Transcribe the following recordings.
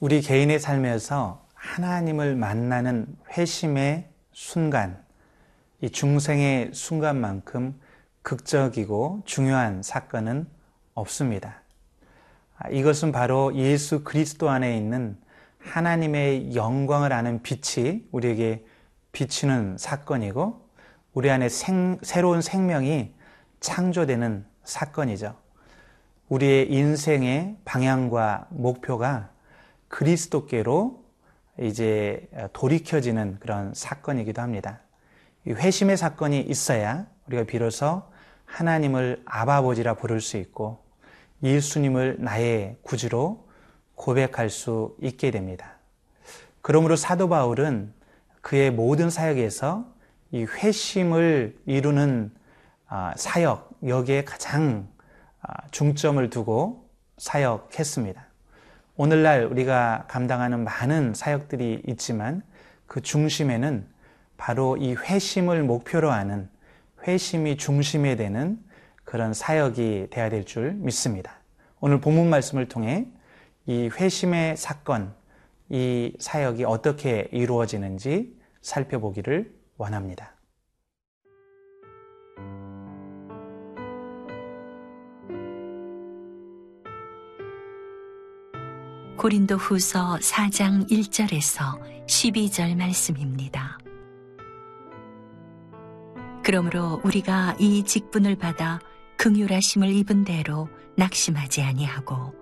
우리 개인의 삶에서 하나님을 만나는 회심의 순간, 이 중생의 순간만큼 극적이고 중요한 사건은 없습니다. 아, 이것은 바로 예수 그리스도 안에 있는 하나님의 영광을 아는 빛이 우리에게 비치는 사건이고 우리 안에 생, 새로운 생명이 창조되는 사건이죠. 우리의 인생의 방향과 목표가 그리스도께로 이제 돌이켜지는 그런 사건이기도 합니다. 회심의 사건이 있어야 우리가 비로소 하나님을 아바보지라 부를 수 있고 예수님을 나의 구주로 고백할 수 있게 됩니다. 그러므로 사도 바울은 그의 모든 사역에서 이 회심을 이루는 아, 사역, 여기에 가장 아, 중점을 두고 사역했습니다. 오늘날 우리가 감당하는 많은 사역들이 있지만 그 중심에는 바로 이 회심을 목표로 하는 회심이 중심에 되는 그런 사역이 되어야 될 줄 믿습니다. 오늘 본문 말씀을 통해 이 회심의 사건, 이 사역이 어떻게 이루어지는지 살펴보기를 원합니다. 고린도 후서 4장 1절에서 12절 말씀입니다. 그러므로 우리가 이 직분을 받아 긍휼하심을 입은 대로 낙심하지 아니하고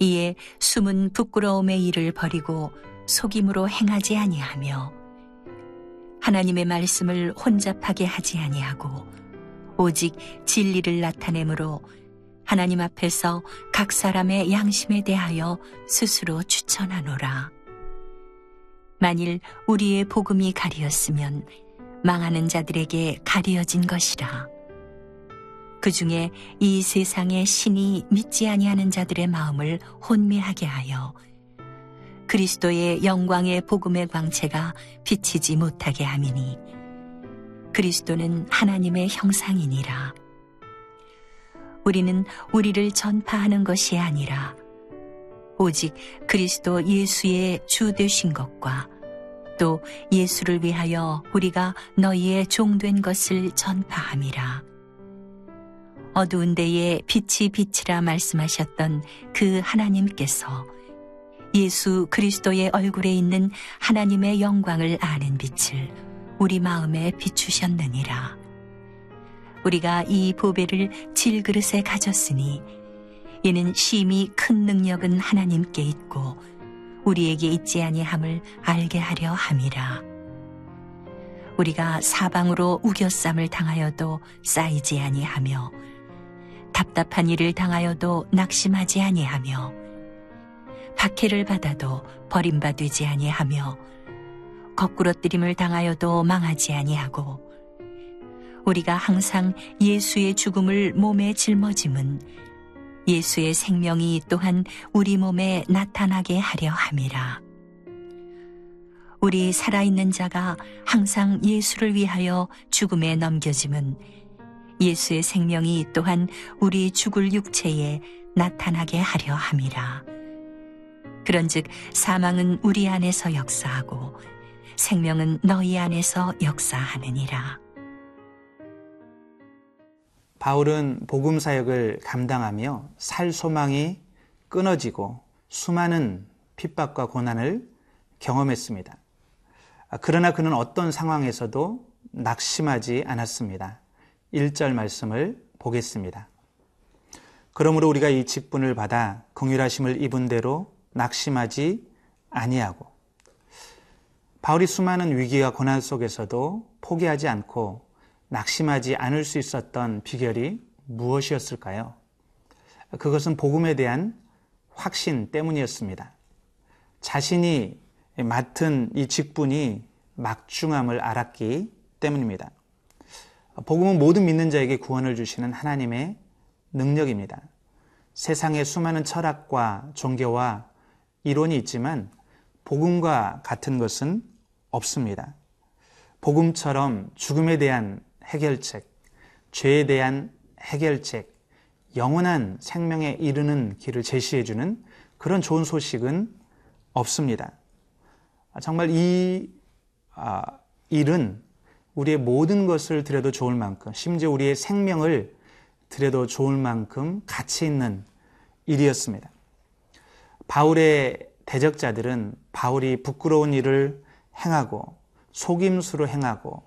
이에 숨은 부끄러움의 일을 버리고 속임으로 행하지 아니하며 하나님의 말씀을 혼잡하게 하지 아니하고 오직 진리를 나타내므로 하나님 앞에서 각 사람의 양심에 대하여 스스로 추천하노라. 만일 우리의 복음이 가리었으면 망하는 자들에게 가리어진 것이라. 그 중에 이 세상의 신이 믿지 아니하는 자들의 마음을 혼미하게 하여 그리스도의 영광의 복음의 광채가 비치지 못하게 함이니 그리스도는 하나님의 형상이니라. 우리는 우리를 전파하는 것이 아니라 오직 그리스도 예수의 주 되신 것과 또 예수를 위하여 우리가 너희의 종된 것을 전파함이라. 어두운 데에 빛이 빛이라 말씀하셨던 그 하나님께서 예수 그리스도의 얼굴에 있는 하나님의 영광을 아는 빛을 우리 마음에 비추셨느니라. 우리가 이 보배를 질그릇에 가졌으니 이는 심히 큰 능력은 하나님께 있고 우리에게 있지 아니함을 알게 하려 함이라. 우리가 사방으로 우겨쌈을 당하여도 쌓이지 아니하며 답답한 일을 당하여도 낙심하지 아니하며 박해를 받아도 버림받지 아니하며 거꾸러뜨림을 당하여도 망하지 아니하고 우리가 항상 예수의 죽음을 몸에 짊어짐은 예수의 생명이 또한 우리 몸에 나타나게 하려 함이라. 우리 살아있는 자가 항상 예수를 위하여 죽음에 넘겨짐은 예수의 생명이 또한 우리 죽을 육체에 나타나게 하려 함이라. 그런즉 사망은 우리 안에서 역사하고 생명은 너희 안에서 역사하느니라. 바울은 복음 사역을 감당하며 살 소망이 끊어지고 수많은 핍박과 고난을 경험했습니다. 그러나 그는 어떤 상황에서도 낙심하지 않았습니다. 1절 말씀을 보겠습니다. 그러므로 우리가 이 직분을 받아 긍휼하심을 입은 대로 낙심하지 아니하고 바울이 수많은 위기와 고난 속에서도 포기하지 않고 낙심하지 않을 수 있었던 비결이 무엇이었을까요? 그것은 복음에 대한 확신 때문이었습니다. 자신이 맡은 이 직분이 막중함을 알았기 때문입니다. 복음은 모든 믿는 자에게 구원을 주시는 하나님의 능력입니다. 세상에 수많은 철학과 종교와 이론이 있지만 복음과 같은 것은 없습니다. 복음처럼 죽음에 대한 해결책, 죄에 대한 해결책, 영원한 생명에 이르는 길을 제시해주는 그런 좋은 소식은 없습니다. 정말 이 아, 일은 우리의 모든 것을 드려도 좋을 만큼, 심지어 우리의 생명을 드려도 좋을 만큼 가치 있는 일이었습니다. 바울의 대적자들은 바울이 부끄러운 일을 행하고 속임수로 행하고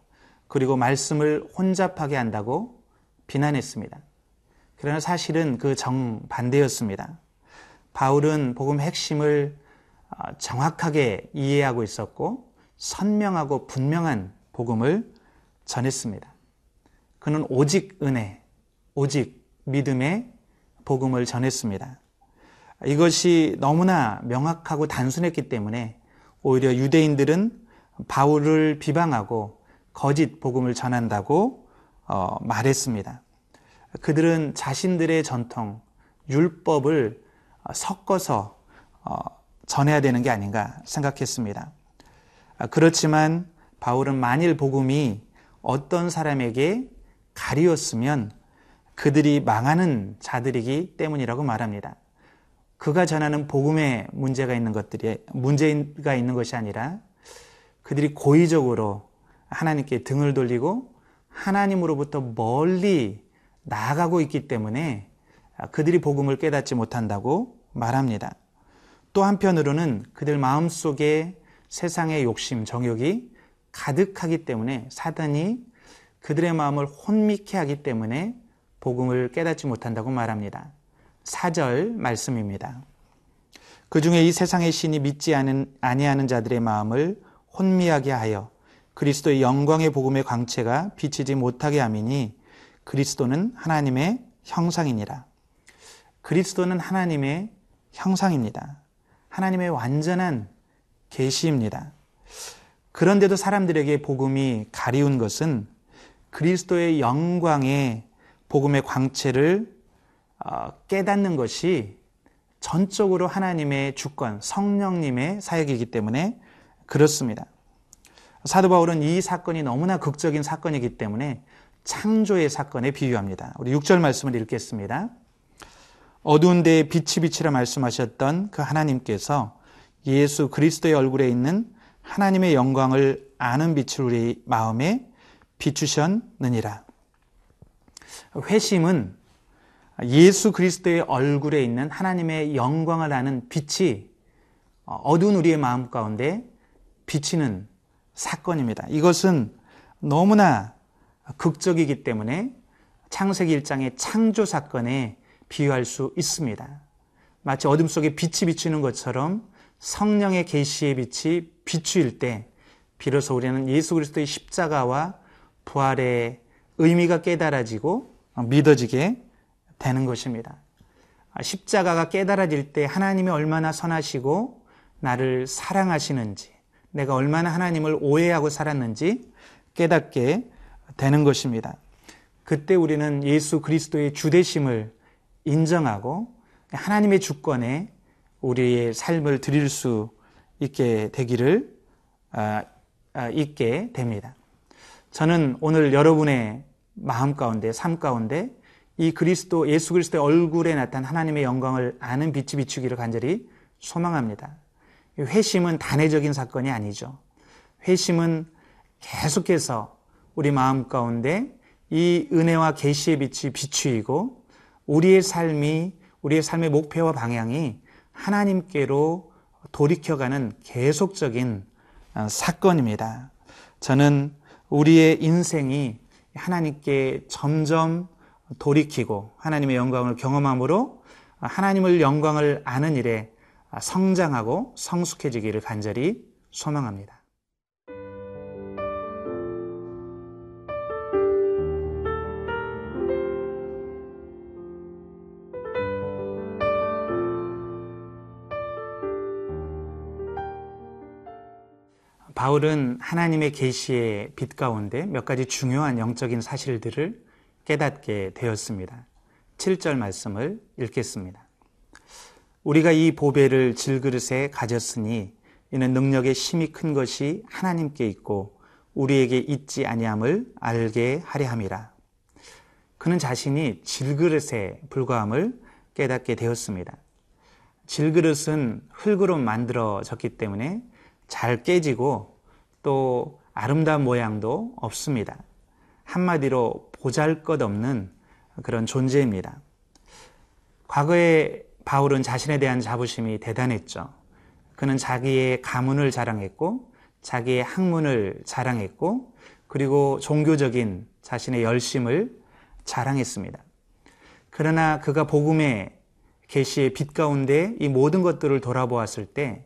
그리고 말씀을 혼잡하게 한다고 비난했습니다. 그러나 사실은 그 정반대였습니다. 바울은 복음 핵심을 어, 정확하게 이해하고 있었고 선명하고 분명한 복음을 전했습니다. 그는 오직 은혜, 오직 믿음의 복음을 전했습니다. 이것이 너무나 명확하고 단순했기 때문에 오히려 유대인들은 바울을 비방하고 거짓 복음을 전한다고 어, 말했습니다. 그들은 자신들의 전통, 율법을 섞어서 어, 전해야 되는 게 아닌가 생각했습니다. 그렇지만 바울은 만일 복음이 어떤 사람에게 가리웠으면 그들이 망하는 자들이기 때문이라고 말합니다. 그가 전하는 복음에 문제가 있는 것들이 문제가 있는 것이 아니라 그들이 고의적으로 하나님께 등을 돌리고 하나님으로부터 멀리 나아가고 있기 때문에 그들이 복음을 깨닫지 못한다고 말합니다. 또 한편으로는 그들 마음 속에 세상의 욕심, 정욕이 가득하기 때문에 사단이 그들의 마음을 혼미케 하기 때문에 복음을 깨닫지 못한다고 말합니다. 4절 말씀입니다. 그 중에 이 세상의 신이 믿지 않은, 아니하는 자들의 마음을 혼미하게 하여 그리스도의 영광의 복음의 광채가 비치지 못하게 함이니 그리스도는 하나님의 형상이니라. 그리스도는 하나님의 형상입니다. 하나님의 완전한 계시입니다. 그런데도 사람들에게 복음이 가리운 것은 그리스도의 영광의 복음의 광채를 어, 깨닫는 것이 전적으로 하나님의 주권, 성령님의 사역이기 때문에 그렇습니다. 사도 바울은 이 사건이 너무나 극적인 사건이기 때문에 창조의 사건에 비유합니다. 우리 6절 말씀을 읽겠습니다. 어두운 데에 빛이 빛이라 말씀하셨던 그 하나님께서 예수 그리스도의 얼굴에 있는 하나님의 영광을 아는 빛을 우리 마음에 비추셨느니라. 회심은 예수 그리스도의 얼굴에 있는 하나님의 영광을 아는 빛이 어두운 우리의 마음 가운데 비치는 사건입니다. 이것은 너무나 극적이기 때문에 창세기 1장의 창조 사건에 비유할 수 있습니다. 마치 어둠 속에 빛이 비추는 것처럼 성령의 계시의 빛이 비추일 때 비로소 우리는 예수 그리스도의 십자가와 부활의 의미가 깨달아지고 믿어지게 되는 것입니다. 십자가가 깨달아질 때 하나님이 얼마나 선하시고 나를 사랑하시는지, 내가 얼마나 하나님을 오해하고 살았는지 깨닫게 되는 것입니다. 그때 우리는 예수 그리스도의 주대심을 인정하고 하나님의 주권에 우리의 삶을 드릴 수 있게 되기를 아, 아, 있게 됩니다. 저는 오늘 여러분의 마음 가운데, 삶 가운데 이 그리스도, 예수 그리스도의 얼굴에 나타난 하나님의 영광을 아는 빛이 비추기를 간절히 소망합니다. 회심은 단회적인 사건이 아니죠. 회심은 계속해서 우리 마음 가운데 이 은혜와 계시의 빛이 비추이고 우리의 삶이 우리의 삶의 목표와 방향이 하나님께로 돌이켜가는 계속적인 어, 사건입니다. 저는 우리의 인생이 하나님께 점점 돌이키고 하나님의 영광을 경험함으로 하나님을 영광을 아는 일에 성장하고 성숙해지기를 간절히 소망합니다. 바울은 하나님의 계시의 빛 가운데 몇 가지 중요한 영적인 사실들을 깨닫게 되었습니다. 7절 말씀을 읽겠습니다. 우리가 이 보배를 질그릇에 가졌으니 이는 능력의 힘이 큰 것이 하나님께 있고 우리에게 있지 아니함을 알게 하려 함이라. 그는 자신이 질그릇에 불과함을 깨닫게 되었습니다. 질그릇은 흙으로 만들어졌기 때문에 잘 깨지고 또 아름다운 모양도 없습니다. 한마디로 보잘 것 없는 그런 존재입니다. 과거에 바울은 자신에 대한 자부심이 대단했죠. 그는 자기의 가문을 자랑했고, 자기의 학문을 자랑했고, 그리고 종교적인 자신의 열심을 자랑했습니다. 그러나 그가 복음의 계시의 빛 가운데 이 모든 것들을 돌아보았을 때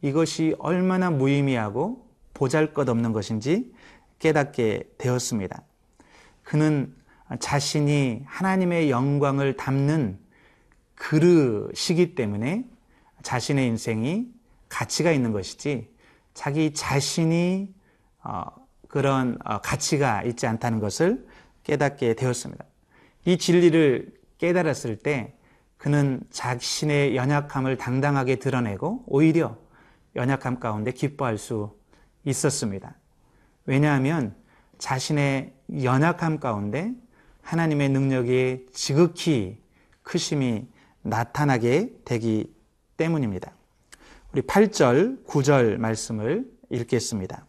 이것이 얼마나 무의미하고 보잘 것 없는 것인지 깨닫게 되었습니다. 그는 자신이 하나님의 영광을 담는 그릇이기 때문에 자신의 인생이 가치가 있는 것이지 자기 자신이 어, 그런 어, 가치가 있지 않다는 것을 깨닫게 되었습니다. 이 진리를 깨달았을 때 그는 자신의 연약함을 당당하게 드러내고 오히려 연약함 가운데 기뻐할 수 있었습니다. 왜냐하면 자신의 연약함 가운데 하나님의 능력이 지극히 크심이 나타나게 되기 때문입니다. 우리 8절, 9절 말씀을 읽겠습니다.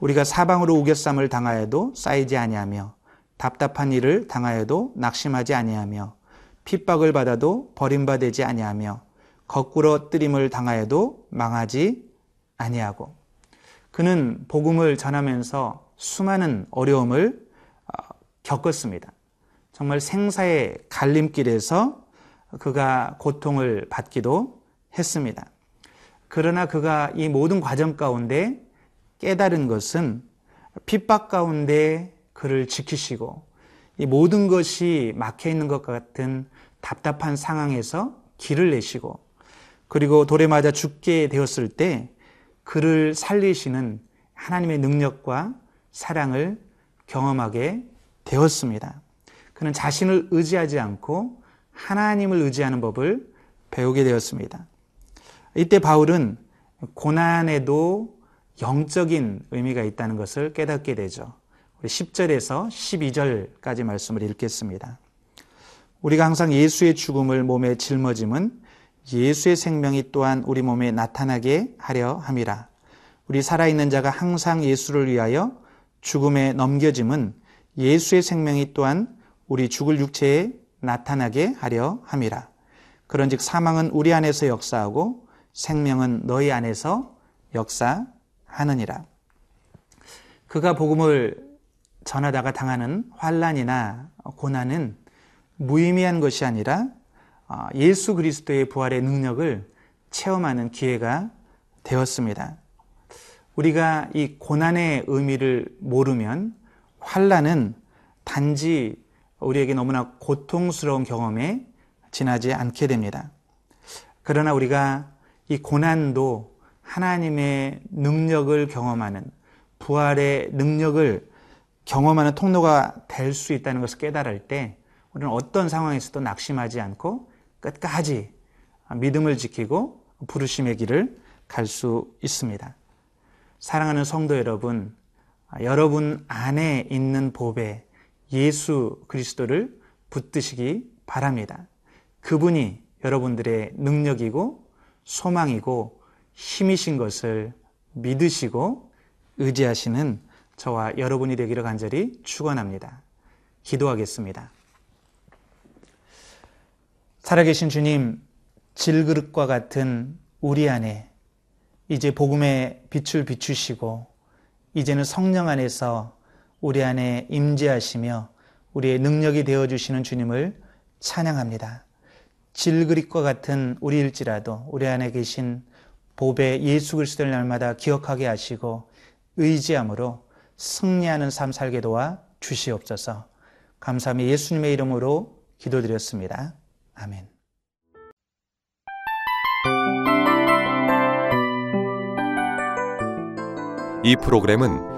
우리가 사방으로 우겨쌈을 당하여도 쌓이지 아니하며 답답한 일을 당하여도 낙심하지 아니하며 핍박을 받아도 버림받지 아니하며 거꾸로 뜨림을 당하여도 망하지 아니하고 그는 복음을 전하면서 수많은 어려움을 어, 겪었습니다. 정말 생사의 갈림길에서 그가 고통을 받기도 했습니다. 그러나 그가 이 모든 과정 가운데 깨달은 것은 핍박 가운데 그를 지키시고 이 모든 것이 막혀 있는 것 같은 답답한 상황에서 길을 내시고 그리고 돌에 맞아 죽게 되었을 때 그를 살리시는 하나님의 능력과 사랑을 경험하게 되었습니다. 그는 자신을 의지하지 않고 하나님을 의지하는 법을 배우게 되었습니다. 이때 바울은 고난에도 영적인 의미가 있다는 것을 깨닫게 되죠. 우리 10절에서 12절까지 말씀을 읽겠습니다. 우리가 항상 예수의 죽음을 몸에 짊어짐은 예수의 생명이 또한 우리 몸에 나타나게 하려 함이라. 우리 살아있는 자가 항상 예수를 위하여 죽음에 넘겨짐은 예수의 생명이 또한 우리 죽을 육체에 나타나게 하려 함이라. 그런즉 사망은 우리 안에서 역사하고 생명은 너희 안에서 역사하느니라. 그가 복음을 전하다가 당하는 환란이나 고난은 무의미한 것이 아니라 어, 예수 그리스도의 부활의 능력을 체험하는 기회가 되었습니다. 우리가 이 고난의 의미를 모르면 환란은 단지 우리에게 너무나 고통스러운 경험에 지나지 않게 됩니다. 그러나 우리가 이 고난도 하나님의 능력을 경험하는 부활의 능력을 경험하는 통로가 될 수 있다는 것을 깨달을 때 우리는 어떤 상황에서도 낙심하지 않고 끝까지 믿음을 지키고 부르심의 길을 갈 수 있습니다. 사랑하는 성도 여러분, 여러분 안에 있는 법에 예수 그리스도를 붙드시기 바랍니다. 그분이 여러분들의 능력이고 소망이고 힘이신 것을 믿으시고 의지하시는 저와 여러분이 되기를 간절히 축원합니다. 기도하겠습니다. 살아계신 주님, 질그릇과 같은 우리 안에 이제 복음의 빛을 비추시고 이제는 성령 안에서 우리 안에 임재하시며 우리의 능력이 되어 주시는 주님을 찬양합니다. 질그릇과 같은 우리일지라도 우리 안에 계신 보배 예수 그리스도를 날마다 기억하게 하시고 의지함으로 승리하는 삶 살게 도와 주시옵소서. 감사함이 예수님의 이름으로 기도드렸습니다. 아멘. 이 프로그램은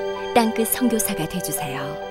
땅끝 선교사가 되주세요.